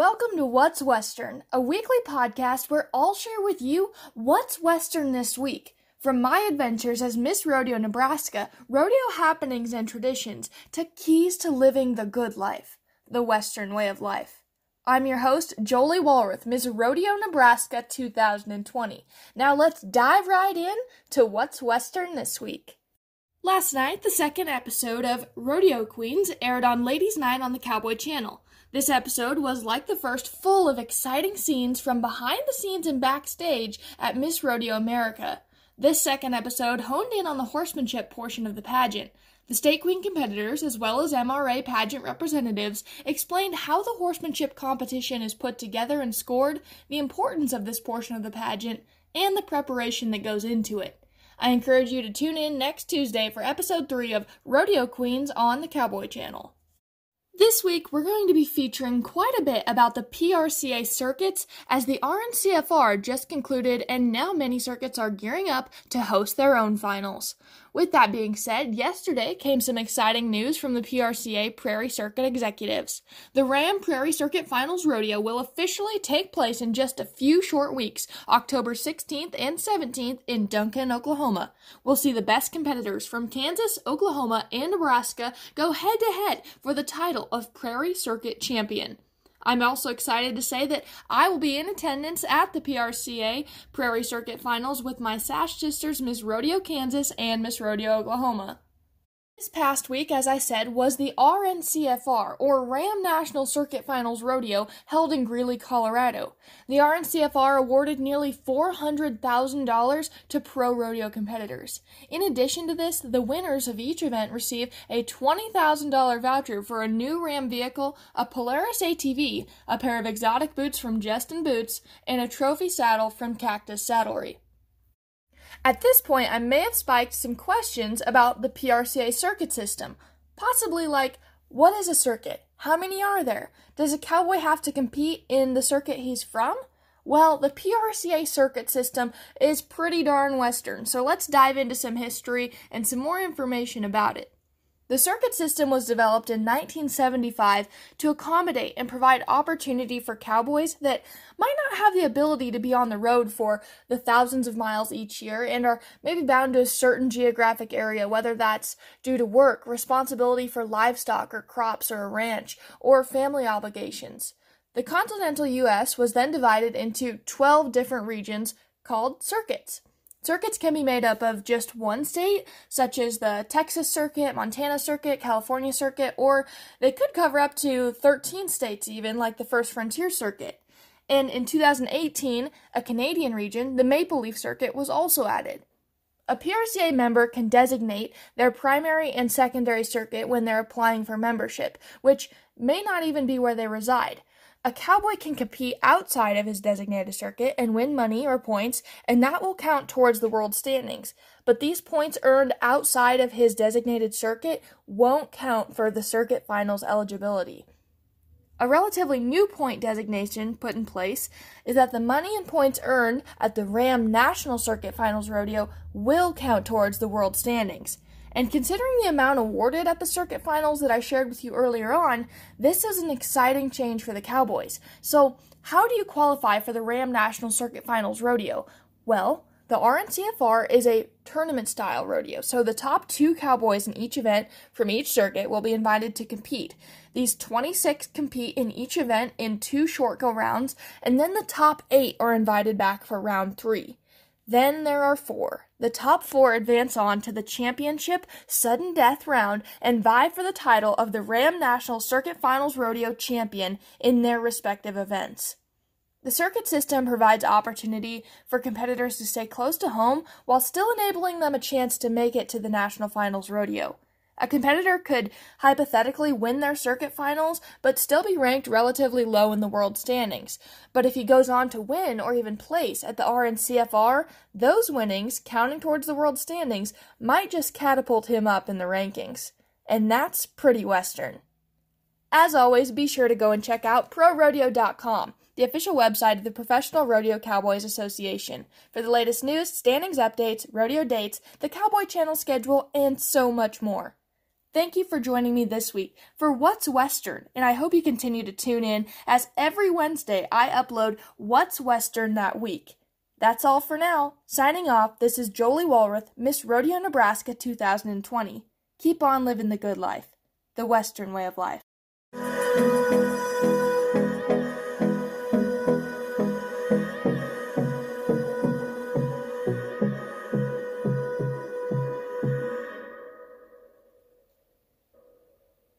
to What's Western, a weekly podcast where I'll share with you what's Western this week. From my adventures as Miss Rodeo Nebraska, rodeo happenings and traditions, to keys to living the good life, the Western way of life. I'm your host, Jolie Walrath, Miss Rodeo Nebraska 2020. Now let's dive right in to what's Western this week. Last night, the second episode of Rodeo Queens aired on Ladies Night on the Cowboy Channel. This episode was, like the first, full of exciting scenes from behind the scenes and backstage at Miss Rodeo America. This second episode honed in on the horsemanship portion of the pageant. The state queen competitors, as well as MRA pageant representatives, explained how the horsemanship competition is put together and scored, the importance of this portion of the pageant, and the preparation that goes into it. I encourage you to tune in next Tuesday for episode 3 of Rodeo Queens on the Cowboy Channel. This week, we're going to be featuring quite a bit about the PRCA circuits as the RNCFR just concluded and now many circuits are gearing up to host their own finals. With that being said, yesterday came some exciting news from the PRCA Prairie Circuit executives. The Ram Prairie Circuit Finals Rodeo will officially take place in just a few short weeks, October 16th and 17th in Duncan, Oklahoma. We'll see the best competitors from Kansas, Oklahoma, and Nebraska go head to head for the title of Prairie Circuit Champion. I'm also excited to say that I will be in attendance at the PRCA Prairie Circuit Finals with my Sash sisters, Miss Rodeo Kansas and Miss Rodeo Oklahoma. This past week, as I said, was the RNCFR, or Ram National Circuit Finals Rodeo, held in Greeley, Colorado. The RNCFR awarded nearly $400,000 to pro rodeo competitors. In addition to this, the winners of each event receive a $20,000 voucher for a new Ram vehicle, a Polaris ATV, a pair of exotic boots from Justin Boots, and a trophy saddle from Cactus Saddlery. At this point, I may have spiked some questions about the PRCA circuit system. Possibly like, what is a circuit? How many are there? Does a cowboy have to compete in the circuit he's from? Well, the PRCA circuit system is pretty darn Western, so let's dive into some history and some more information about it. The circuit system was developed in 1975 to accommodate and provide opportunity for cowboys that might not have the ability to be on the road for the thousands of miles each year and are maybe bound to a certain geographic area, whether that's due to work, responsibility for livestock or crops or a ranch, or family obligations. The continental U.S. was then divided into 12 different regions called circuits. Circuits can be made up of just one state, such as the Texas Circuit, Montana Circuit, California Circuit, or they could cover up to 13 states, even like the First Frontier Circuit. And in 2018, a Canadian region, the Maple Leaf Circuit, was also added. A PRCA member can designate their primary and secondary circuit when they're applying for membership, which may not even be where they reside. A cowboy can compete outside of his designated circuit and win money or points, and that will count towards the world standings. But these points earned outside of his designated circuit won't count for the circuit finals eligibility. A relatively new point designation put in place is that the money and points earned at the Ram National Circuit Finals Rodeo will count towards the world standings. And considering the amount awarded at the circuit finals that I shared with you earlier on, this is an exciting change for the Cowboys. So, how do you qualify for the Ram National Circuit Finals rodeo? Well, the RNCFR is a tournament style rodeo, so the top two cowboys in each event from each circuit will be invited to compete. These 26 compete in each event in two short go rounds, and then the top eight are invited back for round three. Then there are four. The top four advance on to the championship sudden death round and vie for the title of the Ram National Circuit Finals Rodeo champion in their respective events. The circuit system provides opportunity for competitors to stay close to home while still enabling them a chance to make it to the National Finals Rodeo. A competitor could hypothetically win their circuit finals, but still be ranked relatively low in the world standings. But if he goes on to win or even place at the RNCFR, those winnings, counting towards the world standings, might just catapult him up in the rankings. And that's pretty Western. As always, be sure to go and check out ProRodeo.com, the official website of the Professional Rodeo Cowboys Association, for the latest news, standings updates, rodeo dates, the Cowboy Channel schedule, and so much more. Thank you for joining me this week for What's Western, and I hope you continue to tune in as every Wednesday I upload What's Western that week. That's all for now. Signing off, this is Jolie Walrath, Miss Rodeo Nebraska 2020. Keep on living the good life, the Western way of life.